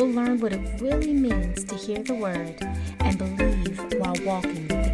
we'll learn what it really means to hear the word and believe while walking